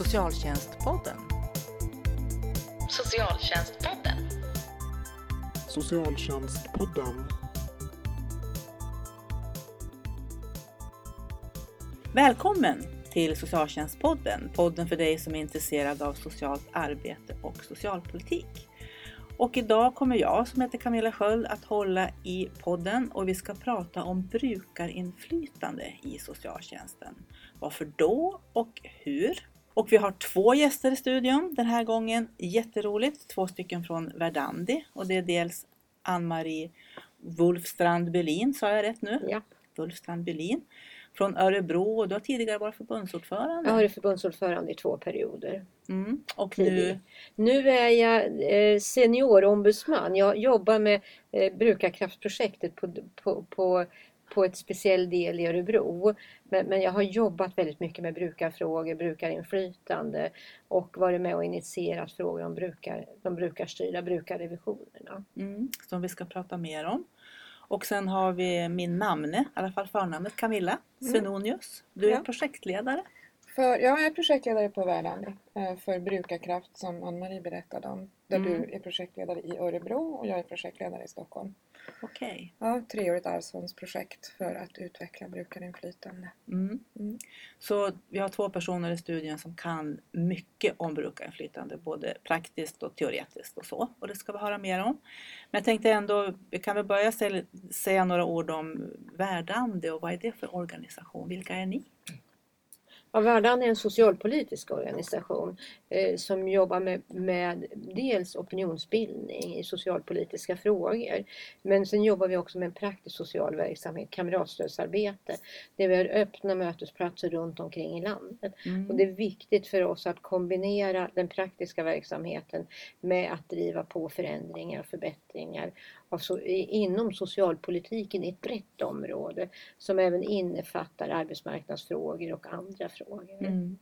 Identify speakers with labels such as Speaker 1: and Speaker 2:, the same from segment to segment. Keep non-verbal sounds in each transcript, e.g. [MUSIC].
Speaker 1: Socialtjänstpodden.
Speaker 2: Socialtjänstpodden.
Speaker 3: Socialtjänstpodden.
Speaker 1: Välkommen till Socialtjänstpodden, podden för dig som är intresserad av socialt arbete och socialpolitik. Och idag kommer jag som heter Camilla Sköld att hålla i podden och vi ska prata om brukarinflytande i socialtjänsten. Varför då och hur? Och vi har två gäster i studion den här gången. Jätteroligt! Två stycken från Verdandi och det är dels Ann-Marie Wulfstrand Berlin, sa jag rätt nu?
Speaker 4: Ja.
Speaker 1: Wulfstrand Berlin från Örebro och du har tidigare varit förbundsordförande.
Speaker 4: Jag har varit förbundsordförande i två perioder.
Speaker 1: Mm. Och nu.
Speaker 4: Nu är jag eh, seniorombudsman. Jag jobbar med eh, brukarkraftsprojektet på, på, på, på ett speciell del i Örebro. Men, men jag har jobbat väldigt mycket med brukarfrågor, brukarinflytande och varit med och initierat frågor om brukar, de brukarstyrda brukarrevisionerna.
Speaker 1: mm, som vi ska prata mer om. Och sen har vi min namne, i alla fall förnamnet Camilla
Speaker 5: Mm.
Speaker 1: Svenonius. Du är
Speaker 5: Ja.
Speaker 1: projektledare.
Speaker 5: För, jag är projektledare på Verdandi eh, för Brukarkraft som Ann-Marie berättade om. Där
Speaker 1: Mm.
Speaker 5: du är projektledare i Örebro och jag är projektledare i Stockholm.
Speaker 1: Okej.
Speaker 5: Ja, treårigt arvsfondsprojekt för att utveckla brukarinflytande.
Speaker 1: Mm.
Speaker 5: Mm.
Speaker 1: Så vi har två personer i studien som kan mycket om brukarinflytande, både praktiskt och teoretiskt och så. Och det ska vi höra mer om. Men jag tänkte ändå, vi kan väl börja säga några ord om Verdandi och vad är det för organisation? Vilka är ni?
Speaker 4: Ja, Verdandi är en socialpolitisk organisation eh, som jobbar med, med dels opinionsbildning i socialpolitiska frågor. Men sen jobbar vi också med en praktisk social verksamhet, kamratstödsarbete, där vi har öppna mötesplatser runt omkring i landet.
Speaker 1: Mm.
Speaker 4: Och det är viktigt för oss att kombinera den praktiska verksamheten med att driva på förändringar och förbättringar i- inom socialpolitiken i ett brett område som även innefattar arbetsmarknadsfrågor och andra frågor.
Speaker 1: Mm.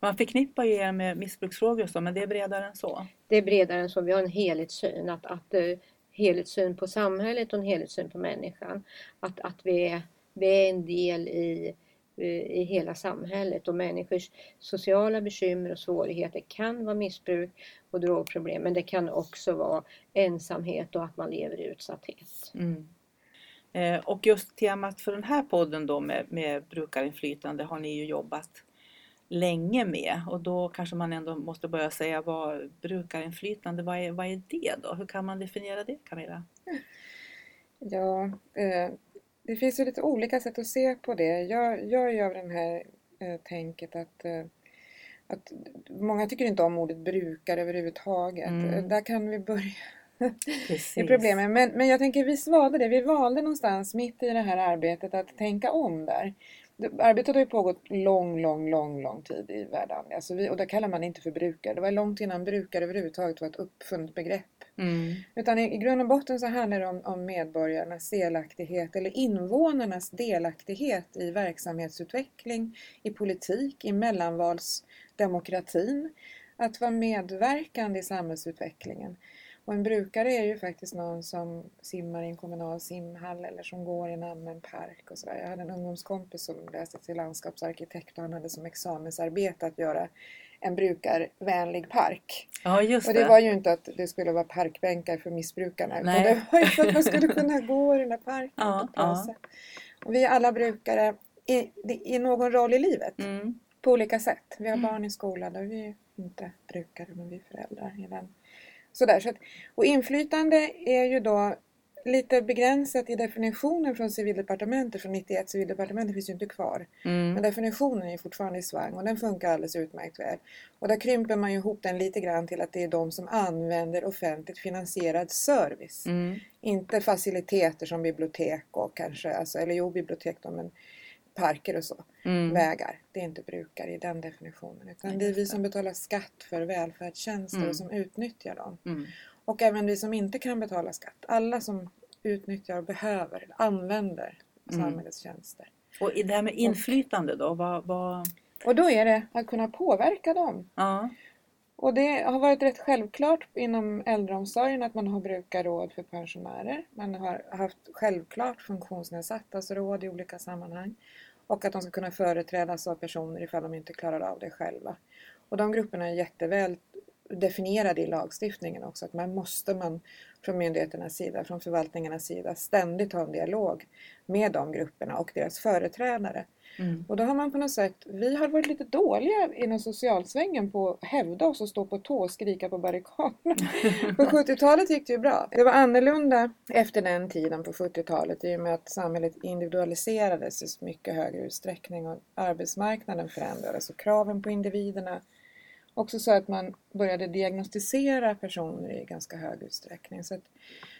Speaker 1: Man förknippar ju er med missbruksfrågor och så, men det är bredare än så.
Speaker 4: Det är bredare än så, vi har en helhetssyn, att, att eh, helhetssyn på samhället och en helhetssyn på människan. Att, att vi, är, vi är en del i, eh, i hela samhället och människors sociala bekymmer och svårigheter kan vara missbruk och drogproblem men det kan också vara ensamhet och att man lever i utsatthet.
Speaker 1: Mm. Eh, och just temat för den här podden då med, med brukarinflytande har ni ju jobbat länge med och då kanske man ändå måste börja säga vad brukarinflytande, vad är, vad är det då? Hur kan man definiera det Camilla?
Speaker 5: Ja, eh, det finns ju lite olika sätt att se på det. Jag, jag är av den här eh, tänket att, eh, att många tycker inte om ordet brukare överhuvudtaget.
Speaker 1: Mm.
Speaker 5: Där kan vi börja
Speaker 1: Precis.
Speaker 5: i problemen. Men, men jag tänker vi valde det. Vi valde någonstans mitt i det här arbetet att tänka om där. Arbetet har ju pågått lång, lång, lång, lång tid i världen. Alltså vi, och det kallar man inte för brukare. Det var långt innan brukare överhuvudtaget var ett uppfunnet begrepp.
Speaker 1: Mm.
Speaker 5: Utan i, i grund och botten så handlar det om, om medborgarnas delaktighet eller invånarnas delaktighet i verksamhetsutveckling, i politik, i mellanvalsdemokratin. Att vara medverkande i samhällsutvecklingen. Och en brukare är ju faktiskt någon som simmar i en kommunal simhall eller som går i en allmän park och sådär. Jag hade en ungdomskompis som läste till landskapsarkitekt och han hade som examensarbete att göra en brukarvänlig park.
Speaker 1: Ja just
Speaker 5: Och
Speaker 1: det.
Speaker 5: det var ju inte att det skulle vara parkbänkar för missbrukarna utan
Speaker 1: Nej.
Speaker 5: det var ju för att man skulle kunna [LAUGHS] gå i den där parken
Speaker 1: Ja,
Speaker 5: bra
Speaker 1: ja.
Speaker 5: Och vi är alla brukare i, i någon roll i livet
Speaker 1: Mm.
Speaker 5: på olika sätt. Vi har
Speaker 1: Mm.
Speaker 5: barn i skolan där vi är inte brukare men vi är föräldrar. I den. Sådär, så att, och inflytande är ju då lite begränsat i definitionen från civildepartementet från 91. Civildepartementet finns ju inte kvar. Men
Speaker 1: Mm.
Speaker 5: definitionen är fortfarande i svang och den funkar alldeles utmärkt väl. Och där krymper man ju ihop den lite grann till att det är de som använder offentligt finansierad service.
Speaker 1: Mm.
Speaker 5: Inte faciliteter som bibliotek och kanske, alltså, eller jo bibliotek då, men parker och så.
Speaker 1: Mm.
Speaker 5: Vägar. Det är inte brukare i den definitionen. Utan det är vi som betalar skatt för välfärdstjänster
Speaker 1: Mm.
Speaker 5: och som utnyttjar dem.
Speaker 1: Mm.
Speaker 5: Och även vi som inte kan betala skatt. Alla som utnyttjar och behöver använder
Speaker 1: Mm.
Speaker 5: samhällets tjänster.
Speaker 1: Och det här med inflytande då, vad, vad...
Speaker 5: Och då är det att kunna påverka dem.
Speaker 1: Ja.
Speaker 5: Och det har varit rätt självklart inom äldreomsorgen att man har brukarråd för pensionärer. Man har haft självklart funktionsnedsattas råd i olika sammanhang. Och att de ska kunna företrädas av personer ifall de inte klarar av det själva. Och de grupperna är jätteväl definierade i lagstiftningen också. Att man måste man från myndigheternas sida, från förvaltningarnas sida ständigt ha en dialog med de grupperna och deras företrädare.
Speaker 1: Mm.
Speaker 5: Och då har man på något sätt, vi har varit lite dåliga inom socialsvängen på att hävda oss och stå på tå och skrika på barrikaderna. [LAUGHS] på 70-talet gick det ju bra. Det var annorlunda efter den tiden på 70-talet i och med att samhället individualiserades i mycket högre utsträckning och arbetsmarknaden förändrades och kraven på individerna också så att man började diagnostisera personer i ganska hög utsträckning. Så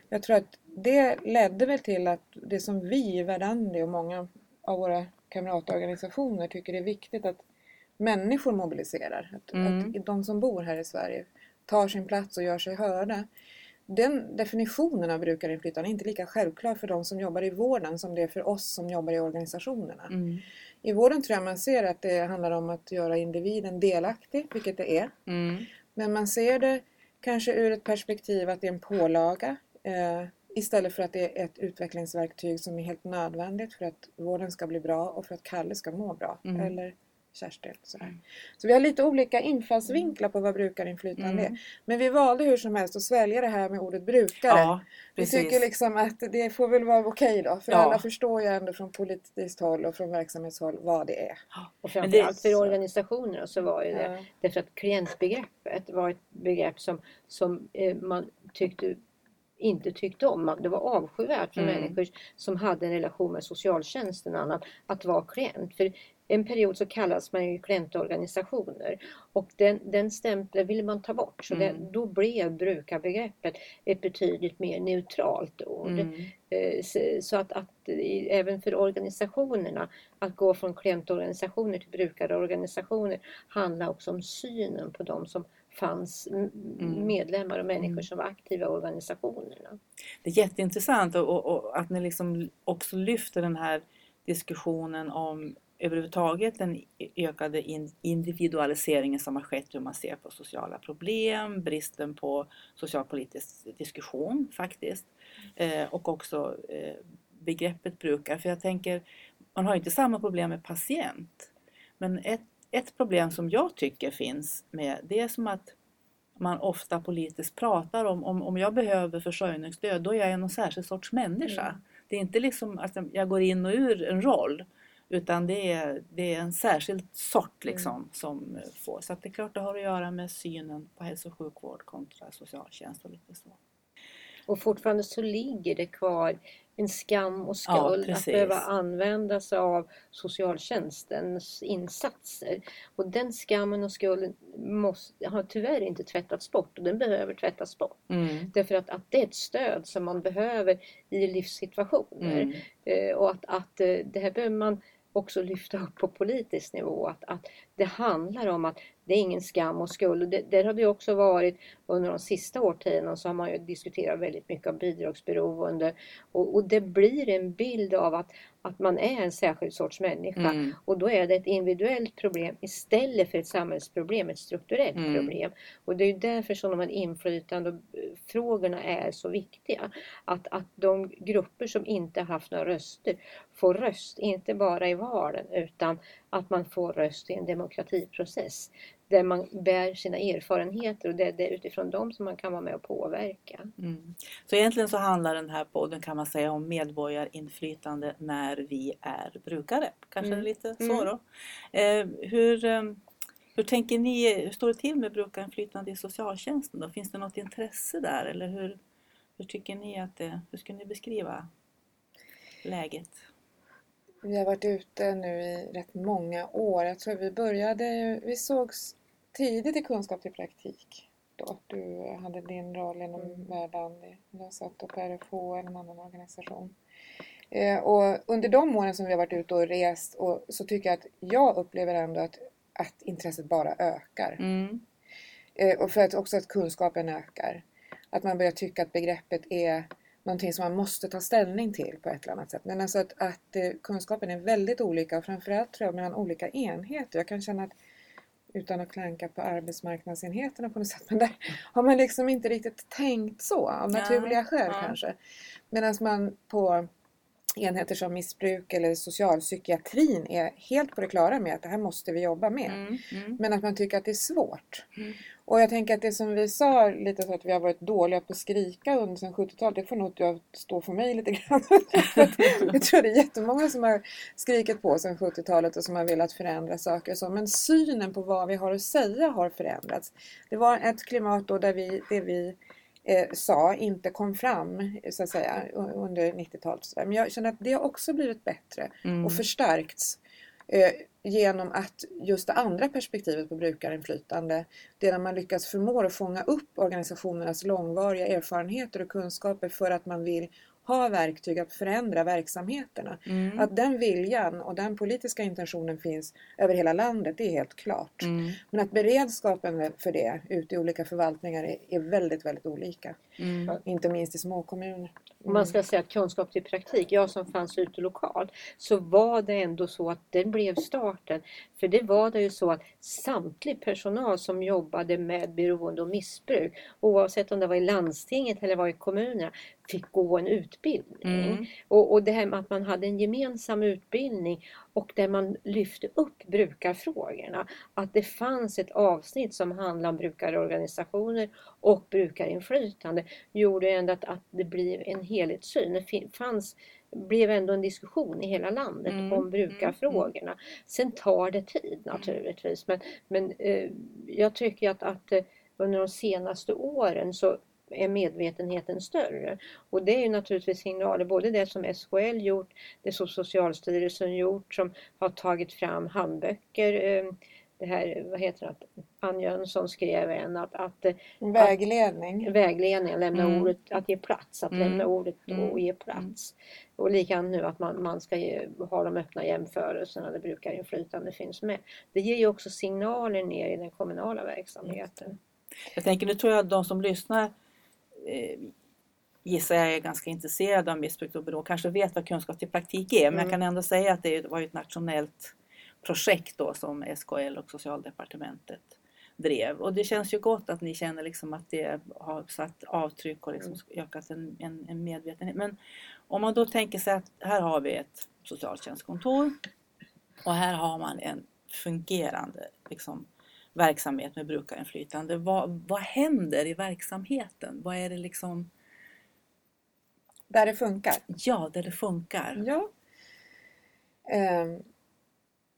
Speaker 5: jag tror att det ledde väl till att det som vi i Verdandi och många av våra kamratorganisationer tycker är viktigt att människor mobiliserar. Att,
Speaker 1: Mm.
Speaker 5: att de som bor här i Sverige tar sin plats och gör sig hörda. Den definitionen av brukarinflytande är inte lika självklar för de som jobbar i vården som det är för oss som jobbar i organisationerna.
Speaker 1: Mm.
Speaker 5: I vården tror jag man ser att det handlar om att göra individen delaktig, vilket det är.
Speaker 1: Mm.
Speaker 5: Men man ser det kanske ur ett perspektiv att det är en pålaga eh, istället för att det är ett utvecklingsverktyg som är helt nödvändigt för att vården ska bli bra och för att Kalle ska må bra.
Speaker 1: Mm.
Speaker 5: Eller Kerstin. Sådär. Så vi har lite olika infallsvinklar på vad brukarinflytande
Speaker 1: Mm.
Speaker 5: är. Men vi valde hur som helst att svälja det här med ordet brukare.
Speaker 1: Ja,
Speaker 5: vi tycker liksom att det får väl vara okej då. För
Speaker 1: Ja.
Speaker 5: alla förstår ju ändå från politiskt håll och från verksamhetshåll vad det är.
Speaker 4: Och framförallt för organisationerna så var ju det
Speaker 5: Ja.
Speaker 4: Därför att klientbegreppet var ett begrepp som, som eh, man tyckte inte tyckte om. Det var avskyvärt för
Speaker 1: Mm.
Speaker 4: människor som hade en relation med socialtjänsten och annat att vara klient. För en period så kallades man ju klientorganisationer och den, den stämpeln ville man ta bort. Så det,
Speaker 1: Mm.
Speaker 4: då blev brukarbegreppet ett betydligt mer neutralt ord.
Speaker 1: Mm.
Speaker 4: Eh, så- att, att även för organisationerna att gå från klientorganisationer till brukarorganisationer handlar också om synen på de som fanns
Speaker 1: Mm.
Speaker 4: medlemmar och människor
Speaker 1: Mm.
Speaker 4: som var aktiva i organisationerna.
Speaker 1: Det är jätteintressant och, och, och att ni liksom också lyfter den här diskussionen om överhuvudtaget den ökade in, individualiseringen som har skett, hur man ser på sociala problem, bristen på socialpolitisk diskussion faktiskt. Eh, och också eh, begreppet brukar. För jag tänker, man har inte samma problem med patient. Men ett, ett problem som jag tycker finns med det är som att man ofta politiskt pratar om, om om jag behöver försörjningsstöd, då är jag någon särskild sorts människa.
Speaker 5: Mm.
Speaker 1: Det är inte liksom att jag går in och ur en roll, utan det är, det är en särskild sort liksom som får. Så att det är klart det har att göra med synen på hälso och sjukvård kontra socialtjänst och lite så.
Speaker 4: Och fortfarande så ligger det kvar en skam och
Speaker 1: Ja,
Speaker 4: skuld att
Speaker 1: precis.
Speaker 4: behöva använda sig av socialtjänstens insatser. Och den skammen och skulden måste, har tyvärr inte tvättats bort och den behöver tvättas bort.
Speaker 1: Mm.
Speaker 4: Därför att, att det är ett stöd som man behöver i livssituationer.
Speaker 1: Mm.
Speaker 4: Eh, och att, att eh, det här behöver man också lyfta upp på politisk nivå. Att, att det handlar om att det är ingen skam och skuld. Och det, där har det också varit under de sista årtiondena så har man ju diskuterat väldigt mycket om bidragsberoende. Och, och det blir en bild av att, att man är en särskild sorts människa.
Speaker 1: Mm.
Speaker 4: Och då är det ett individuellt problem istället för ett samhällsproblem, ett strukturellt
Speaker 1: Mm.
Speaker 4: problem. Och det är därför som de här inflytandefrågorna är så viktiga. Att, att de grupper som inte har haft några röster får röst, inte bara i valen utan att man får röst i en demokratiprocess. Där man bär sina erfarenheter och det, det är utifrån dem som man kan vara med och påverka.
Speaker 1: Mm. Så egentligen så handlar den här podden kan man säga om medborgarinflytande när vi är brukare. Kanske
Speaker 4: Mm.
Speaker 1: lite så
Speaker 4: Mm.
Speaker 1: då. Eh, hur, eh, hur tänker ni, hur står det till med brukarinflytande i socialtjänsten då? Finns det något intresse där eller hur, hur tycker ni att det, hur skulle ni beskriva läget?
Speaker 5: Vi har varit ute nu i rätt många år. Jag tror vi började, vi sågs tidigt i Kunskap till praktik. Då. Du hade din roll inom
Speaker 4: Mm.
Speaker 5: Verdandi. Jag satt på eller en annan organisation. Eh, och under de åren som vi har varit ute och rest och, så tycker jag att jag upplever ändå att, att intresset bara ökar.
Speaker 1: Mm.
Speaker 5: Eh, och för att också att kunskapen ökar. Att man börjar tycka att begreppet är någonting som man måste ta ställning till på ett eller annat sätt. Men alltså att, att eh, kunskapen är väldigt olika och framförallt tror jag mellan olika enheter. Jag kan känna att utan att klanka på arbetsmarknadsenheterna på något sätt. [LAUGHS] Men där har man liksom inte riktigt tänkt så av
Speaker 1: Ja,
Speaker 5: naturliga skäl
Speaker 1: ja.
Speaker 5: kanske. Medan man på enheter som missbruk eller socialpsykiatrin är helt på det klara med att det här måste vi jobba med.
Speaker 1: Mm, mm,
Speaker 5: Men att man tycker att det är svårt.
Speaker 1: Mm.
Speaker 5: Och jag tänker att det som vi sa lite så att vi har varit dåliga på att skrika under sedan 70-talet, det får nog jag stå för mig lite grann. [LAUGHS] jag tror det är jättemånga som har skrikit på sedan 70-talet och som har velat förändra saker och så. Men synen på vad vi har att säga har förändrats. Det var ett klimat då där vi, det vi eh, sa inte kom fram så att säga under 90-talet. och så där. Men jag känner att det har också blivit bättre
Speaker 1: mm.
Speaker 5: och förstärkts eh, genom att just det andra perspektivet på brukarinflytande, det är när man lyckas förmå att fånga upp organisationernas långvariga erfarenheter och kunskaper för att man vill ha verktyg att förändra verksamheterna.
Speaker 1: Mm.
Speaker 5: Att den viljan och den politiska intentionen finns över hela landet, det är helt klart.
Speaker 1: Mm.
Speaker 5: Men att beredskapen för det ute i olika förvaltningar är, är väldigt, väldigt olika.
Speaker 1: Mm.
Speaker 5: Inte minst i små kommuner.
Speaker 4: Om man ska säga att kunskap till praktik, jag som fanns ute lokalt, så var det ändå så att den blev starten. För det var det ju så att samtlig personal som jobbade med beroende och missbruk, oavsett om det var i landstinget eller var i kommunerna, fick gå en utbildning.
Speaker 1: Mm.
Speaker 4: Och, och det här med att man hade en gemensam utbildning och där man lyfte upp brukarfrågorna. Att det fanns ett avsnitt som handlade om brukarorganisationer och brukarinflytande gjorde ändå att, att det blev en helhetssyn. Det fanns, blev ändå en diskussion i hela landet
Speaker 1: Mm,
Speaker 4: om brukarfrågorna. Sen tar det tid naturligtvis men, men eh, jag tycker att, att eh, under de senaste åren så är medvetenheten större. Och det är ju naturligtvis signaler, både det som SKL gjort, det som Socialstyrelsen gjort som har tagit fram handböcker. eh, Det här, vad heter det, Ann Jönsson skrev en att, att eh,
Speaker 5: vägledning.
Speaker 4: vägledningen, lämna
Speaker 1: Mm.
Speaker 4: ordet, att ge plats, att
Speaker 1: Mm.
Speaker 4: lämna ordet
Speaker 1: Mm.
Speaker 4: och ge plats. Och likadant nu att man, man ska ge, ha de öppna jämförelserna där brukarinflytande finns med. Det ger ju också signaler ner i den kommunala verksamheten.
Speaker 1: Jag tänker, nu tror jag att de som lyssnar eh, gissar jag är ganska intresserade av missbruk och beroende, kanske vet vad kunskap till praktik är. Men
Speaker 4: Mm.
Speaker 1: jag kan ändå säga att det var ett nationellt projekt då som SKL och Socialdepartementet drev. Och det känns ju gott att ni känner liksom att det har satt avtryck och liksom ökat en, en, en medvetenhet. Men om man då tänker sig att här har vi ett socialtjänstkontor och här har man en fungerande liksom, verksamhet med brukarinflytande. Vad, vad händer i verksamheten? Vad är det liksom,
Speaker 5: Där det funkar.
Speaker 1: ja, där det funkar?
Speaker 5: Ja. Ehm,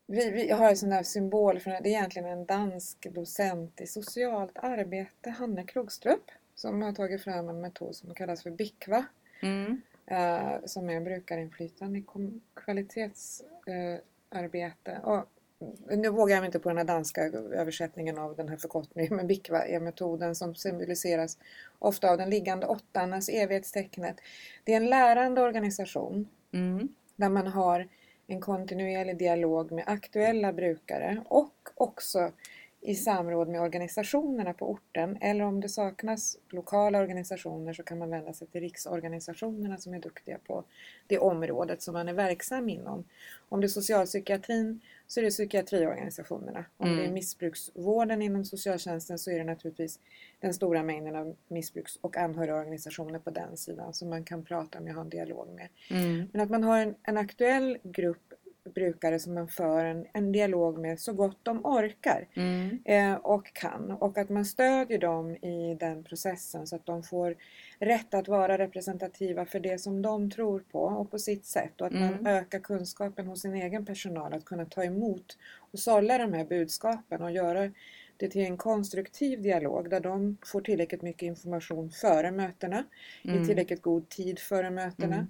Speaker 5: vi, vi har en sån där symbol, för det är egentligen en dansk docent i socialt arbete, Hanne Krogstrup, som har tagit fram en metod som kallas för BIKVA.
Speaker 1: Mm.
Speaker 5: eh, som är brukarinflytande i kvalitetsarbete. och nu vågar jag inte på den här danska översättningen av den här förkortningen, men BIKVA är metoden som symboliseras ofta av den liggande åttan, alltså evighetstecknet. Det är en lärande organisation
Speaker 1: Mm.
Speaker 5: där man har en kontinuerlig dialog med aktuella brukare och också i samråd med organisationerna på orten. Eller om det saknas lokala organisationer så kan man vända sig till riksorganisationerna som är duktiga på det området som man är verksam inom. Om det är socialpsykiatrin så är det psykiatriorganisationerna. Om det är
Speaker 1: Mm.
Speaker 5: missbruksvården inom socialtjänsten så är det naturligtvis den stora mängden av missbruks och anhörigorganisationer på den sidan som man kan prata med och ha en dialog med.
Speaker 1: Mm.
Speaker 5: Men att man har en, en aktuell grupp brukare som man för en, en dialog med så gott de orkar
Speaker 1: Mm.
Speaker 5: eh, och kan. Och att man stödjer dem i den processen så att de får rätt att vara representativa för det som de tror på och på sitt sätt. Och att man
Speaker 1: Mm.
Speaker 5: ökar kunskapen hos sin egen personal att kunna ta emot och sålla de här budskapen och göra det till en konstruktiv dialog där de får tillräckligt mycket information före mötena, i
Speaker 1: Mm.
Speaker 5: tillräckligt god tid före mötena.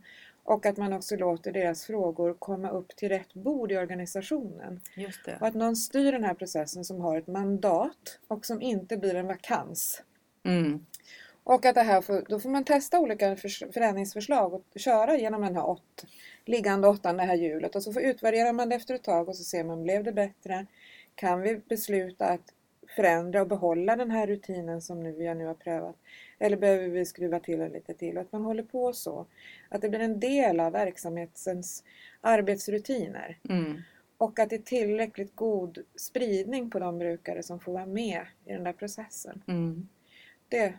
Speaker 5: Och att man också låter deras frågor komma upp till rätt bord i organisationen.
Speaker 1: Just det.
Speaker 5: Och att någon styr den här processen som har ett mandat och som inte blir en vakans.
Speaker 1: Mm.
Speaker 5: Och att det här får, då får man testa olika förs- förändringsförslag och köra genom den här åt, liggande åttan, det här hjulet. Och så får utvärderar man det efter ett tag och så ser man, blev det bättre? Kan vi besluta att förändra och behålla den här rutinen som nu, vi nu har prövat? Eller behöver vi skruva till det lite till? Och att man håller på så. Att det blir en del av verksamhetens arbetsrutiner.
Speaker 1: Mm.
Speaker 5: Och att det är tillräckligt god spridning på de brukare som får vara med i den där processen.
Speaker 1: Mm.
Speaker 5: Det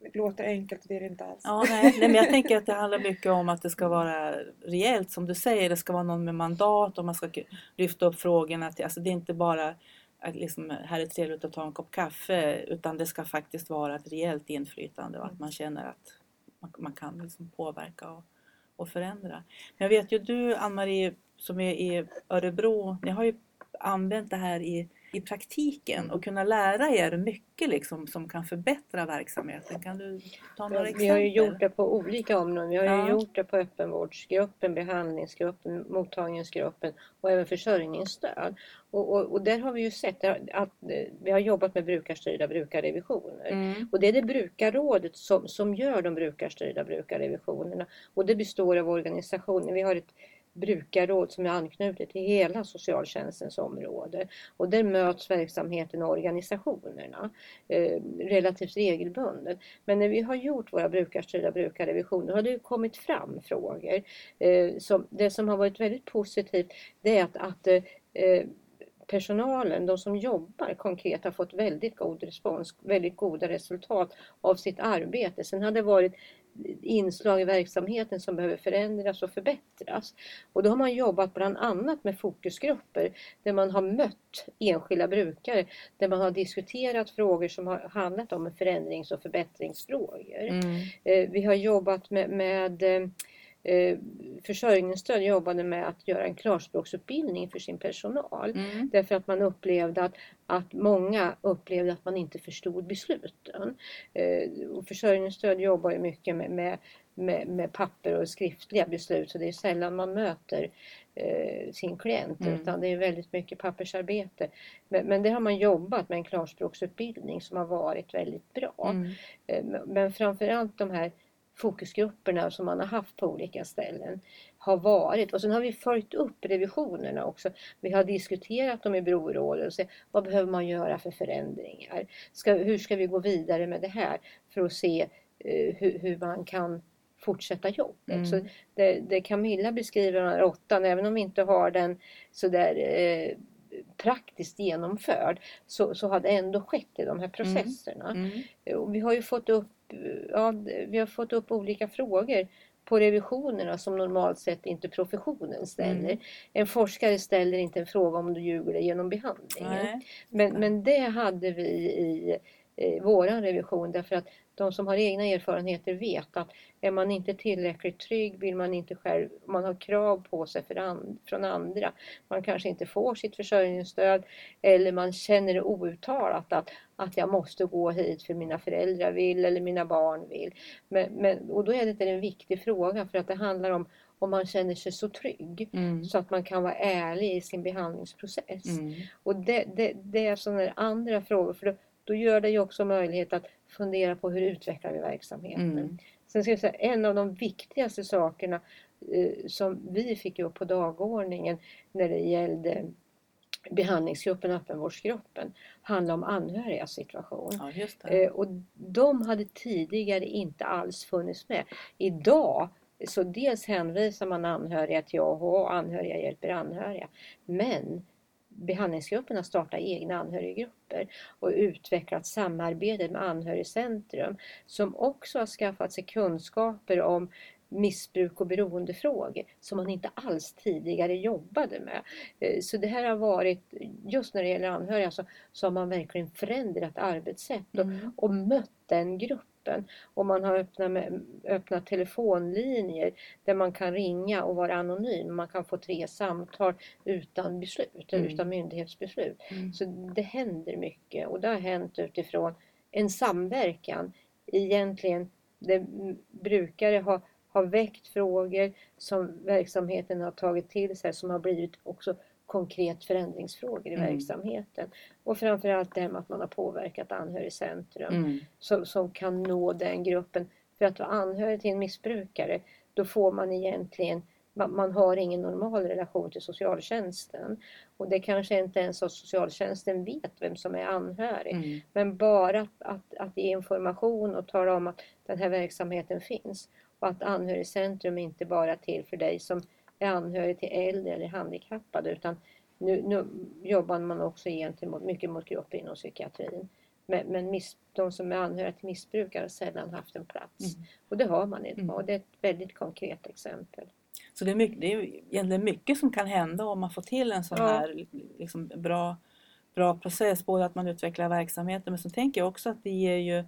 Speaker 5: Det låter enkelt och det är det inte alls.
Speaker 1: Ja, nej, nej, men jag tänker att det handlar mycket om att det ska vara rejält som du säger. Det ska vara någon med mandat och man ska lyfta upp frågorna. Till, alltså det är inte bara att liksom, här är trevligt att ta en kopp kaffe utan det ska faktiskt vara ett rejält inflytande och att man känner att man, man kan liksom påverka och, och förändra. Men jag vet ju du Ann-Marie som är i Örebro, ni har ju använt det här i i praktiken och kunna lära er mycket liksom, som kan förbättra verksamheten. Kan du ta några exempel?
Speaker 4: Vi har ju gjort det på olika områden. Vi har ja. gjort det på öppenvårdsgruppen, behandlingsgruppen, mottagningsgruppen och även försörjningsstöd. Och, och, och, där har vi ju sett att vi har jobbat med brukarstyrda brukarrevisioner. Mm. Och det är det brukarrådet som, som gör de brukarstyrda brukarrevisionerna. Och det består av organisationer. Vi har ett brukarråd som är anknutet till hela socialtjänstens område. Och där möts verksamheten och organisationerna eh, relativt regelbundet. Men när vi har gjort våra brukarstyrda brukarrevisioner har det kommit fram frågor. Eh, som, det som har varit väldigt positivt det är att, att eh, personalen, de som jobbar konkret har fått väldigt god respons, väldigt goda resultat av sitt arbete. Sen har det varit inslag i verksamheten som behöver förändras och förbättras. Och då har man jobbat bland annat med fokusgrupper där man har mött enskilda brukare, där man har diskuterat frågor som har handlat om förändrings och förbättringsfrågor. Mm. Eh, vi har jobbat med, med eh, försörjningsstöd jobbade med att göra en klarspråksutbildning för sin personal. Mm. Därför att man upplevde att, att många upplevde att man inte förstod besluten. Eh, och försörjningsstöd jobbar ju mycket med, med, med, med, papper och skriftliga beslut så det är sällan man möter eh, sin klient mm. utan det är väldigt mycket pappersarbete. Men, men det har man jobbat med en klarspråksutbildning som har varit väldigt bra. Mm. Eh, men framförallt de här fokusgrupperna som man har haft på olika ställen har varit. Och sen har vi följt upp revisionerna också. Vi har diskuterat dem i brorådet och se vad behöver man göra för förändringar. Ska, hur ska vi gå vidare med det här för att se eh, hur, hur, man kan fortsätta jobbet. Mm. Så det, det Camilla beskriver den här åttan, även om vi inte har den sådär eh, praktiskt genomförd så, så har det ändå skett i de här mm. processerna. Mm. Mm. Och vi har ju fått upp ja, vi har fått upp olika frågor på revisionerna som normalt sett inte professionen ställer. Mm. En forskare ställer inte en fråga om du ljuger dig genom behandlingen. Men, men det hade vi i, i våran revision därför att de som har egna erfarenheter vet att är man inte tillräckligt trygg, vill man inte själv, man har krav på sig and, från andra, man kanske inte får sitt försörjningsstöd eller man känner det outtalat att, att jag måste gå hit för mina föräldrar vill eller mina barn vill. Men, men, och då är det en viktig fråga för att det handlar om om man känner sig så trygg mm. så att man kan vara ärlig i sin behandlingsprocess. Mm. Och det, det, det är sådana andra frågor för då, då gör det ju också möjlighet att fundera på hur utvecklar vi verksamheten. Mm. Sen ska jag säga, en av de viktigaste sakerna eh, som vi fick upp på dagordningen när det gällde behandlingsgruppen öppenvårdsgruppen handlar om anhörigas situation.
Speaker 1: Ja, eh,
Speaker 4: och de hade tidigare inte alls funnits med. Idag så dels hänvisar man anhöriga till AH, anhöriga hjälper anhöriga. Men behandlingsgrupperna startat egna anhöriggrupper och utvecklat samarbetet med Anhörigcentrum som också har skaffat sig kunskaper om missbruk och beroendefrågor som man inte alls tidigare jobbade med. Eh, så det här har varit, just när det gäller anhöriga så, så har man verkligen förändrat arbetssätt och, mm. och mött den gruppen. Och man har öppnat, med, öppnat telefonlinjer där man kan ringa och vara anonym. Man kan få tre samtal utan beslut, mm. utan myndighetsbeslut. Mm. Så det händer mycket och det har hänt utifrån en samverkan. Egentligen där brukare har, har väckt frågor som verksamheten har tagit till sig som har blivit också konkret förändringsfrågor i mm. verksamheten. Och framförallt det här med att man har påverkat Anhörigcentrum mm. som, som kan nå den gruppen. För att vara anhörig till en missbrukare då får man egentligen man har ingen normal relation till socialtjänsten. Och det kanske inte ens så socialtjänsten vet vem som är anhörig. Mm. Men bara att, att, att ge information och tala om att den här verksamheten finns. Och att Anhörigcentrum inte bara är till för dig som är anhörig till äldre eller handikappade utan nu, nu jobbar man också gentemot, mycket mot grupper inom psykiatrin. Men, men miss, de som är anhöriga till missbrukare har sällan haft en plats.
Speaker 1: Mm.
Speaker 4: Och det har man idag.
Speaker 1: Mm.
Speaker 4: Och det är ett väldigt konkret exempel.
Speaker 1: Så det är, mycket, det är egentligen mycket som kan hända om man får till en sån
Speaker 4: Ja.
Speaker 1: här liksom, bra, bra process. Både att man utvecklar verksamheten men så tänker jag också att det ger ju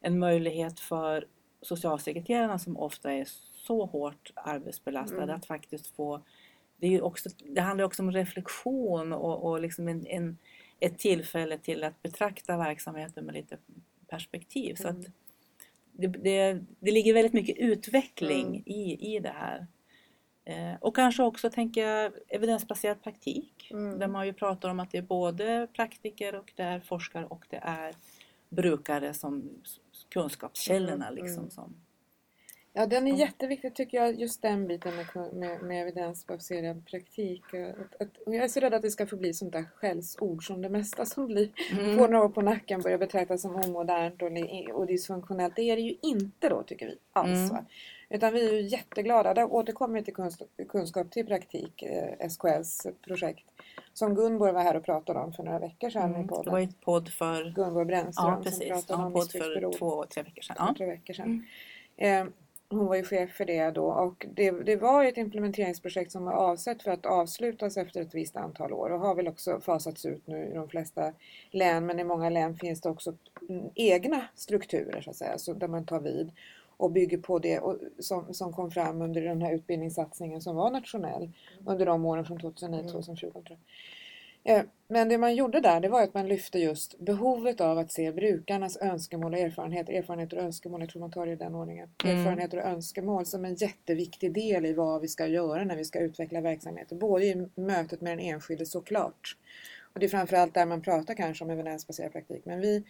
Speaker 1: en möjlighet för socialsekreterarna som ofta är så hårt arbetsbelastade
Speaker 4: Mm.
Speaker 1: att faktiskt få det, är också, det handlar också om reflektion och, och liksom en, en, ett tillfälle till att betrakta verksamheten med lite perspektiv. Så
Speaker 4: Mm.
Speaker 1: att det, det, det ligger väldigt mycket utveckling
Speaker 4: Mm.
Speaker 1: i, i det här. Eh, och kanske också tänker jag evidensbaserad praktik.
Speaker 4: Mm.
Speaker 1: Där man ju pratar om att det är både praktiker och det är forskare och det är brukare som kunskapskällorna.
Speaker 4: Mm,
Speaker 1: Liksom,
Speaker 4: mm.
Speaker 1: som,
Speaker 5: Ja, den är jätteviktig tycker jag, just den biten med, med, med evidensbaserad praktik. Att, att, och jag är så rädd att det ska få bli sånt där skällsord som det mesta som blir,
Speaker 1: Mm.
Speaker 5: får några år på nacken börjar betraktas som omodernt och, och dysfunktionellt. Det är det ju inte då tycker vi alls.
Speaker 1: Mm.
Speaker 5: Utan vi är ju jätteglada. Där återkommer vi till kunskap, kunskap till praktik, eh, SKLs projekt. Som Gunborg var här och pratade om för några veckor sedan i
Speaker 1: Mm. Det
Speaker 5: podden.
Speaker 1: var ju ett podd för,
Speaker 5: Gunborg Brännström
Speaker 1: ja,
Speaker 5: som
Speaker 1: precis.
Speaker 5: pratade
Speaker 1: Ja,
Speaker 5: om
Speaker 1: podd för två, tre veckor sedan. Ja.
Speaker 5: tre veckor sedan.
Speaker 1: Mm.
Speaker 5: Eh, hon var ju chef för det då och det, det var ett implementeringsprojekt som var avsett för att avslutas efter ett visst antal år och har väl också fasats ut nu i de flesta län men i många län finns det också mm, egna strukturer så att säga så där man tar vid och bygger på det och, som, som kom fram under den här utbildningssatsningen som var nationell under de åren från 2009
Speaker 4: Mm.
Speaker 5: 2014 tror jag. Eh, Men det man gjorde där det var att man lyfte just behovet av att se brukarnas önskemål och erfarenheter, erfarenheter och önskemål, jag tror man tar det i den ordningen.
Speaker 1: Mm.
Speaker 5: Erfarenheter och önskemål som en jätteviktig del i vad vi ska göra när vi ska utveckla verksamheter. Både i mötet med den enskilde såklart. Och det är framförallt där man pratar kanske om evidensbaserad praktik. Men vi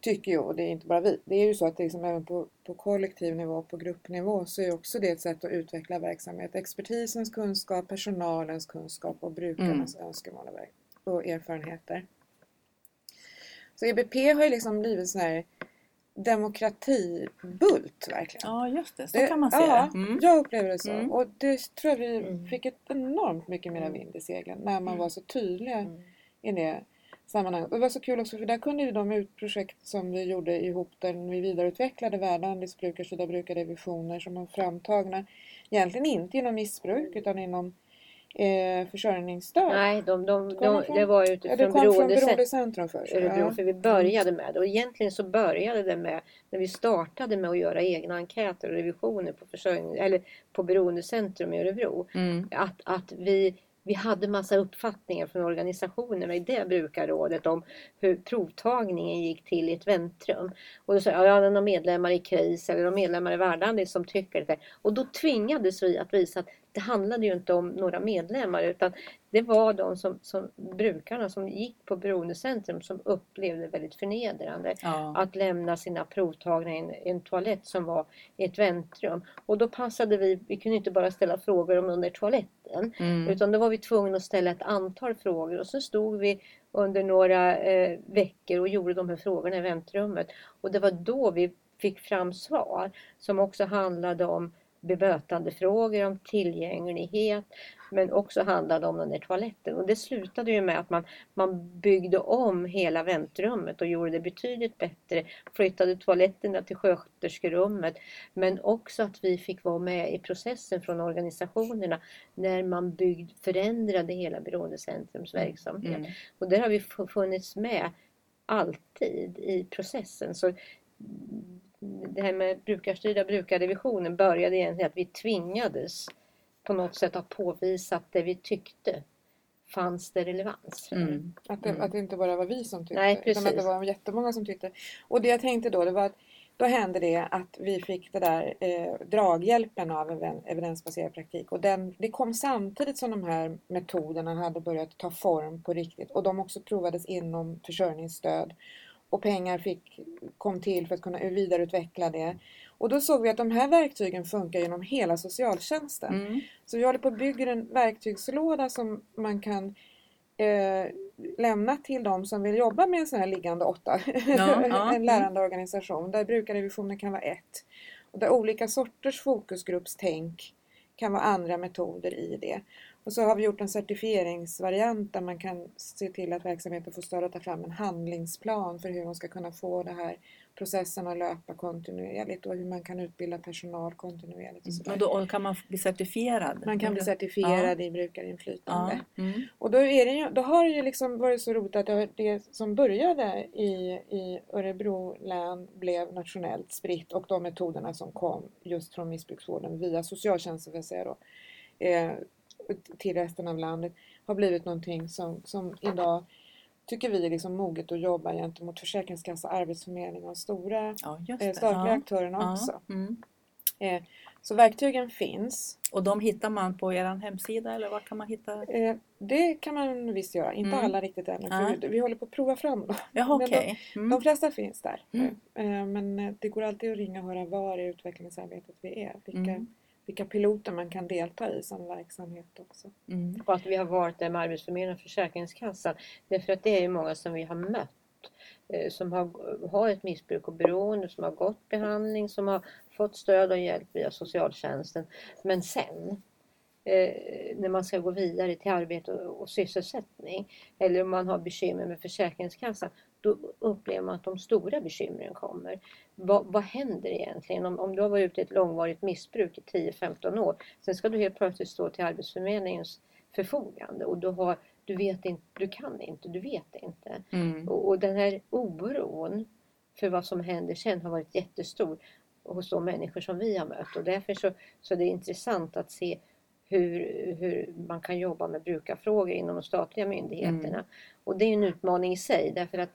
Speaker 5: tycker ju, och det är inte bara vi, det är ju så att liksom även på, på kollektiv nivå, på gruppnivå så är också det ett sätt att utveckla verksamhet. Expertisens kunskap, personalens kunskap och brukarnas önskemål och erfarenheter. Så EBP har ju liksom blivit sån här demokratibult verkligen.
Speaker 1: ja, just det. Så
Speaker 5: Det-
Speaker 1: kan man se
Speaker 5: ja,
Speaker 1: det. Mm.
Speaker 5: Jag upplever det så.
Speaker 1: Mm.
Speaker 5: Och det tror jag vi
Speaker 4: Mm.
Speaker 5: fick ett enormt mycket mera
Speaker 4: Mm.
Speaker 5: vind i seglen när man
Speaker 1: Mm.
Speaker 5: var så tydliga
Speaker 4: Mm.
Speaker 5: i det sammanhanget. Och det var så kul också för där kunde ju de utprojekt som vi gjorde ihop där vi vidareutvecklade Verdandis brukarstyrda brukarrevisioner som var framtagna egentligen inte inom missbruk utan inom eh, försörjningsstöd.
Speaker 4: Nej, de, de, de,
Speaker 5: från-
Speaker 4: det var
Speaker 5: ja, det
Speaker 4: utifrån
Speaker 5: kom från
Speaker 4: beroendecentrum.
Speaker 5: Beroendecentrum först.
Speaker 4: Örebro,
Speaker 5: Ja.
Speaker 4: för vi började med det. Och egentligen så började det med när vi startade med att göra egna enkäter och revisioner på, försörjning, eller på Beroendecentrum i Örebro.
Speaker 1: Mm.
Speaker 4: Att, att vi, vi hade massa uppfattningar från organisationerna i det brukarrådet om hur provtagningen gick till i ett väntrum. Och då sa jag, ja, det är några medlemmar i KRIS eller några medlemmar i Verdandi som tycker det. Och då tvingades vi att visa att det handlade ju inte om några medlemmar utan det var de som, som brukarna som gick på Beroendecentrum som upplevde väldigt förnedrande
Speaker 1: Ja.
Speaker 4: att lämna sina provtagningar i en, en toalett som var i ett väntrum. Och då passade vi, vi kunde inte bara ställa frågor om under toaletten
Speaker 1: Mm.
Speaker 4: utan då var vi tvungna att ställa ett antal frågor och så stod vi under några eh, veckor och gjorde de här frågorna i väntrummet. Och det var då vi fick fram svar som också handlade om bemötandefrågor, om tillgänglighet men också handlade om den där toaletten. Och det slutade ju med att man, man byggde om hela väntrummet och gjorde det betydligt bättre. Flyttade toaletterna till sköterskerummet. Men också att vi fick vara med i processen från organisationerna när man byggd, förändrade hela Beroendecentrums verksamhet.
Speaker 1: Mm.
Speaker 4: Och där har vi funnits med alltid i processen. Så det här med brukarstyrda brukarrevisionen började egentligen att vi tvingades på något sätt att påvisa att det vi tyckte fanns det relevans.
Speaker 1: Mm.
Speaker 5: Att det,
Speaker 1: Mm.
Speaker 5: att det inte bara var vi som tyckte,
Speaker 4: Nej,
Speaker 5: utan att det
Speaker 4: precis.
Speaker 5: var jättemånga som tyckte. Och det jag tänkte då, det var att då hände det att vi fick det där eh, draghjälpen av evidensbaserad praktik och den, det kom samtidigt som de här metoderna hade börjat ta form på riktigt och de också provades inom försörjningsstöd och pengar fick, kom till för att kunna vidareutveckla det. Och då såg vi att de här verktygen funkar genom hela socialtjänsten.
Speaker 1: Mm.
Speaker 5: Så vi håller på att bygga en verktygslåda som man kan eh, lämna till de som vill jobba med en sån här liggande åtta. [LAUGHS]
Speaker 1: Ja, ja,
Speaker 5: en lärande organisation där brukarrevisionen kan vara ett. Och där olika sorters fokusgruppstänk kan vara andra metoder i det. Och så har vi gjort en certifieringsvariant där man kan se till att verksamheten får stöd att ta fram en handlingsplan för hur man ska kunna få det här processen att löpa kontinuerligt och hur man kan utbilda personal kontinuerligt. Och sådär.
Speaker 1: Och då kan man bli certifierad?
Speaker 5: Man kan bli certifierad i brukarinflytande.
Speaker 1: Ja. Mm.
Speaker 5: Och då, är det ju, då har det ju liksom varit så roligt att det, det som började i, i Örebro län blev nationellt spritt och de metoderna som kom just från missbruksvården via socialtjänsten att säga då, eh, till resten av landet har blivit någonting som, som idag tycker vi är liksom moget att jobba gentemot Försäkringskassa, Arbetsförmedling och stora
Speaker 1: Ja,
Speaker 5: eh, statliga
Speaker 1: Ja.
Speaker 5: aktörerna
Speaker 1: Ja.
Speaker 5: också.
Speaker 1: Mm.
Speaker 5: Eh, så verktygen finns.
Speaker 1: Och de hittar man på er hemsida eller var kan man hitta?
Speaker 5: Eh, det kan man visst göra, inte
Speaker 1: Mm.
Speaker 5: alla riktigt ännu. För vi, vi håller på att prova fram dem.
Speaker 1: Jaha
Speaker 5: Men
Speaker 1: okej. Mm.
Speaker 5: De flesta finns där.
Speaker 1: Mm.
Speaker 5: Eh, men eh, det går alltid att ringa och höra var i utvecklingsarbetet vi är. Vilka,
Speaker 1: Mm.
Speaker 5: Vilka piloter man kan delta i som verksamhet också.
Speaker 1: Mm.
Speaker 4: Och att vi har varit där med Arbetsförmedlingen och Försäkringskassan. Därför att det är ju många som vi har mött eh, som har, har ett missbruk och beroende, som har gått behandling, som har fått stöd och hjälp via socialtjänsten. Men sen eh, när man ska gå vidare till arbete och, och sysselsättning eller om man har bekymmer med Försäkringskassan då upplever man att de stora bekymren kommer. Vad, vad händer egentligen om, om du har varit ute i ett långvarigt missbruk i 10-15 år sen ska du helt plötsligt stå till Arbetsförmedlingens förfogande och du, har, du vet inte, du kan inte, du vet inte.
Speaker 1: Mm.
Speaker 4: Och, och den här oron för vad som händer sen har varit jättestor hos de människor som vi har mött och därför så, så är det intressant att se hur, hur man kan jobba med brukarfrågor inom de statliga myndigheterna.
Speaker 1: Mm.
Speaker 4: Och det är en utmaning i sig därför att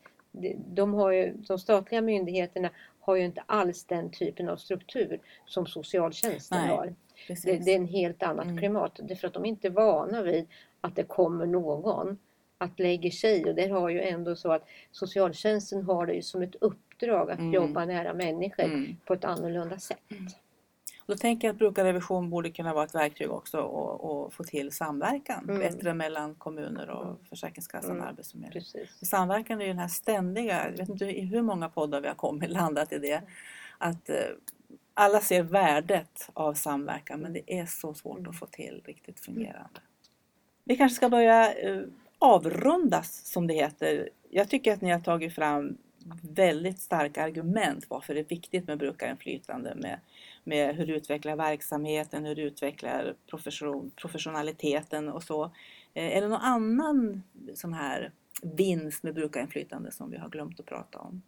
Speaker 4: de, har ju, de statliga myndigheterna har ju inte alls den typen av struktur som socialtjänsten
Speaker 1: Nej,
Speaker 4: har. Det, det är en helt annat
Speaker 1: Mm.
Speaker 4: klimat. Därför att de är inte vana vid att det kommer någon att lägga sig. Och där har ju ändå så att socialtjänsten har det som ett uppdrag att
Speaker 1: Mm.
Speaker 4: jobba nära människor
Speaker 1: Mm.
Speaker 4: på ett annorlunda sätt.
Speaker 1: Och Då tänker jag att brukarrevision borde kunna vara ett verktyg också och, och få till samverkan
Speaker 4: Mm.
Speaker 1: bättre mellan kommuner och
Speaker 4: Mm.
Speaker 1: Försäkringskassan
Speaker 4: Mm.
Speaker 1: och Arbetsförmedlingen.
Speaker 4: Precis.
Speaker 1: För Samverkan är ju den här ständiga, jag vet inte hur många poddar vi har kommit [LAUGHS] landat i det, att eh, alla ser värdet av samverkan men det är så svårt att få till riktigt fungerande. Vi kanske ska börja eh, avrundas som det heter. Jag tycker att ni har tagit fram Mm. väldigt starka argument varför det är viktigt med brukarinflytande med, med hur du utvecklar verksamheten, hur du utvecklar profession, professionaliteten och så. Eh, är det någon annan sån här vinst med brukarinflytande som vi har glömt att prata om?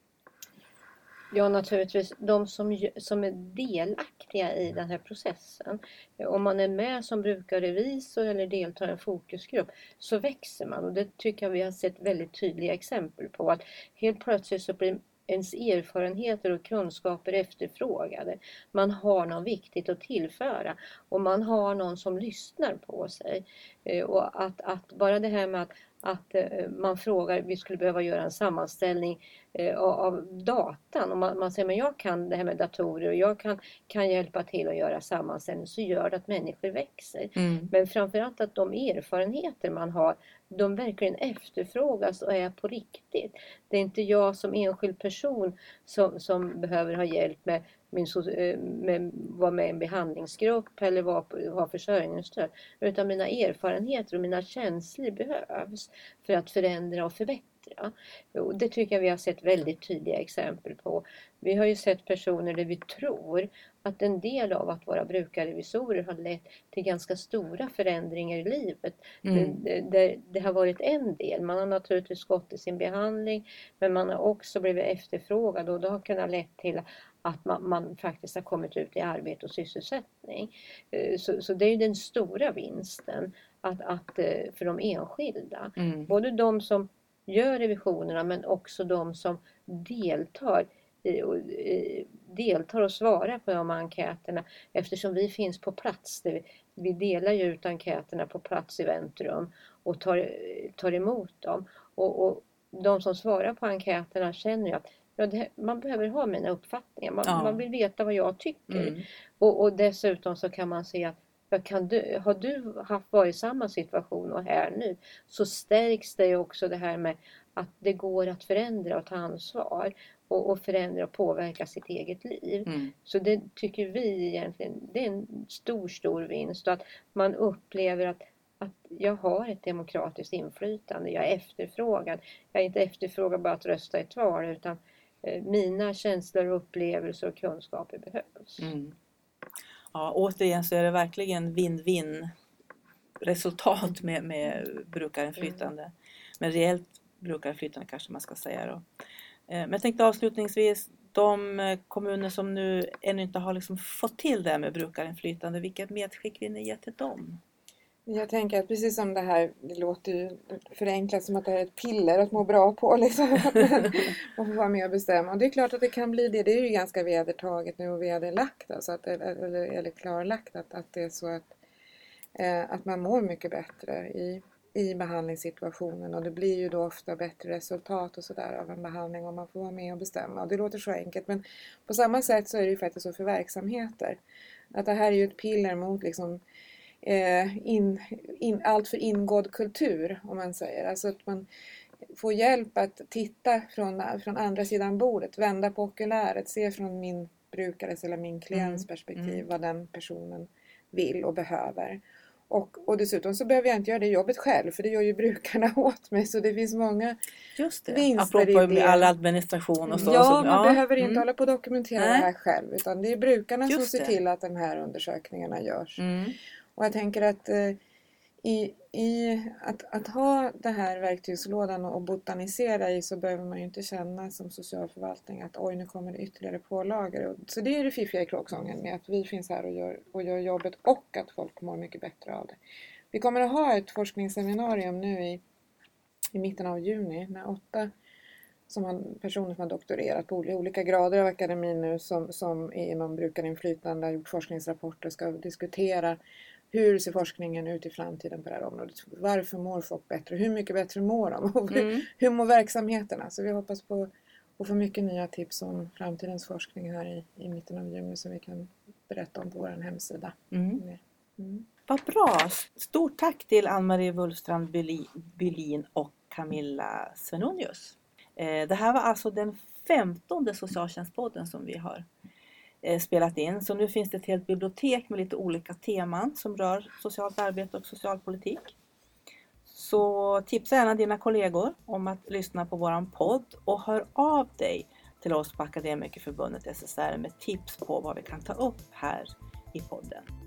Speaker 4: Ja, naturligtvis. De som, som är delaktiga i den här processen. Om man är med som brukarrevisor eller deltar i en fokusgrupp så växer man och det tycker jag vi har sett väldigt tydliga exempel på. Att helt plötsligt så blir ens erfarenheter och kunskaper efterfrågade. Man har något viktigt att tillföra och man har någon som lyssnar på sig. Eh, och att, att bara det här med att, att eh, man frågar, vi skulle behöva göra en sammanställning eh, av, av datan och man, man säger men jag kan det här med datorer och jag kan, kan hjälpa till att göra sammanställning så gör det att människor växer.
Speaker 1: Mm.
Speaker 4: Men framförallt att de erfarenheter man har, de verkligen efterfrågas och är på riktigt. Det är inte jag som enskild person som, som behöver ha hjälp med min, eh, med, vara med i en behandlingsgrupp eller vara på- ha försörjningsstöd. Utan mina erfarenheter och mina känslor behövs för att förändra och förbättra. Och det tycker jag vi har sett väldigt tydliga exempel på. Vi har ju sett personer där vi tror att en del av att vara brukarrevisorer har lett till ganska stora förändringar i livet.
Speaker 1: Mm.
Speaker 4: Det, det, det har varit en del. Man har naturligtvis gått i sin behandling men man har också blivit efterfrågad och det har kunnat lett till att man, man faktiskt har kommit ut i arbete och sysselsättning. Eh, Så, så det är den stora vinsten att, att, eh, för de enskilda.
Speaker 1: Mm.
Speaker 4: Både de som gör revisionerna men också de som deltar i, och, i, deltar och svarar på de enkäterna eftersom vi finns på plats. Det- Vi delar ju ut enkäterna på plats i väntrum och tar, tar emot dem. Och, och de som svarar på enkäterna känner ju att ja, det, man behöver ha mina uppfattningar. Man,
Speaker 1: Ja.
Speaker 4: man vill veta vad jag tycker.
Speaker 1: Mm.
Speaker 4: Och, och dessutom så kan man se att kan du, har du haft varit i samma situation och här nu så stärks det också det här med att det går att förändra och ta ansvar och, och förändra och påverka sitt eget liv.
Speaker 1: Mm.
Speaker 4: Så det tycker vi egentligen det är en stor, stor vinst och att man upplever att att jag har ett demokratiskt inflytande, jag är efterfrågad. Jag är inte efterfrågad bara att rösta i ett val utan mina känslor, upplevelser och kunskaper behövs.
Speaker 1: Mm. Ja, återigen så är det verkligen win-win resultat med, med brukarinflytande.
Speaker 4: Mm.
Speaker 1: Men reellt brukarinflytande kanske man ska säga då. Eh, Men jag tänkte avslutningsvis, de eh, kommuner som nu ännu inte har liksom fått till det här med brukarinflytande, vilket medskick vill ni ge till dem?
Speaker 5: Jag tänker att precis som det här, det låter ju förenklat som att det här är ett piller att må bra på liksom. [LAUGHS] och få vara med och bestämma. Och det är klart att det kan bli det. Det är ju ganska vedertaget nu och vederlagt alltså att, eller, eller klarlagt att, att det är så att, eh, att man mår mycket bättre i, i behandlingssituationen och det blir ju då ofta bättre resultat och sådär av en behandling om man får vara med och bestämma. Och det låter så enkelt men på samma sätt så är det ju faktiskt så för verksamheter. Att det här är ju ett piller mot liksom in, in, allt för ingådd kultur om man säger. Alltså att man får hjälp att titta från, från andra sidan bordet, vända på okuläret, se från min brukares eller min klients
Speaker 1: Mm,
Speaker 5: perspektiv
Speaker 1: mm.
Speaker 5: vad den personen vill och behöver. Och, och dessutom så behöver jag inte göra det jobbet själv för det gör ju brukarna [LAUGHS] åt mig så det finns många
Speaker 1: Just det,
Speaker 5: Vinster
Speaker 1: apropå
Speaker 5: i det.
Speaker 1: all administration och så.
Speaker 5: Ja,
Speaker 1: så,
Speaker 5: man behöver inte
Speaker 1: mm,
Speaker 5: hålla på och dokumentera
Speaker 1: Nej.
Speaker 5: det här själv utan det är brukarna som
Speaker 1: Just
Speaker 5: ser
Speaker 1: det.
Speaker 5: till att de här undersökningarna görs.
Speaker 1: Mm.
Speaker 5: Och jag tänker att eh, i, i att, att ha den här verktygslådan och botanisera i så behöver man ju inte känna som socialförvaltning att oj nu kommer det ytterligare pålagor. Så det är det fiffiga i kråksången med att vi finns här och gör, och gör jobbet och att folk mår mycket bättre av det. Vi kommer att ha ett forskningsseminarium nu i, i mitten av juni när åtta som har, personer som har doktorerat på olika grader av akademin nu som, som är inom brukarinflytande, har gjort forskningsrapporter, och ska diskutera hur ser forskningen ut i framtiden på det här området? Varför mår folk bättre? Hur mycket bättre mår de?
Speaker 1: Mm.
Speaker 5: hur mår verksamheterna? Så vi hoppas på att få mycket nya tips om framtidens forskning här i, i mitten av juni som vi kan berätta om på vår hemsida.
Speaker 1: Mm.
Speaker 5: Mm.
Speaker 1: Vad bra! Stort tack till Ann-Marie Wulfstrand Bylin- och Camilla Svenonius. Eh, Det här var alltså den femtonde socialtjänstpodden som vi har Eh, spelat in. Så nu finns det ett helt bibliotek med lite olika teman som rör socialt arbete och socialpolitik. Så tipsa gärna dina kollegor om att lyssna på våran podd och hör av dig till oss på Akademikerförbundet SSR med tips på vad vi kan ta upp här i podden.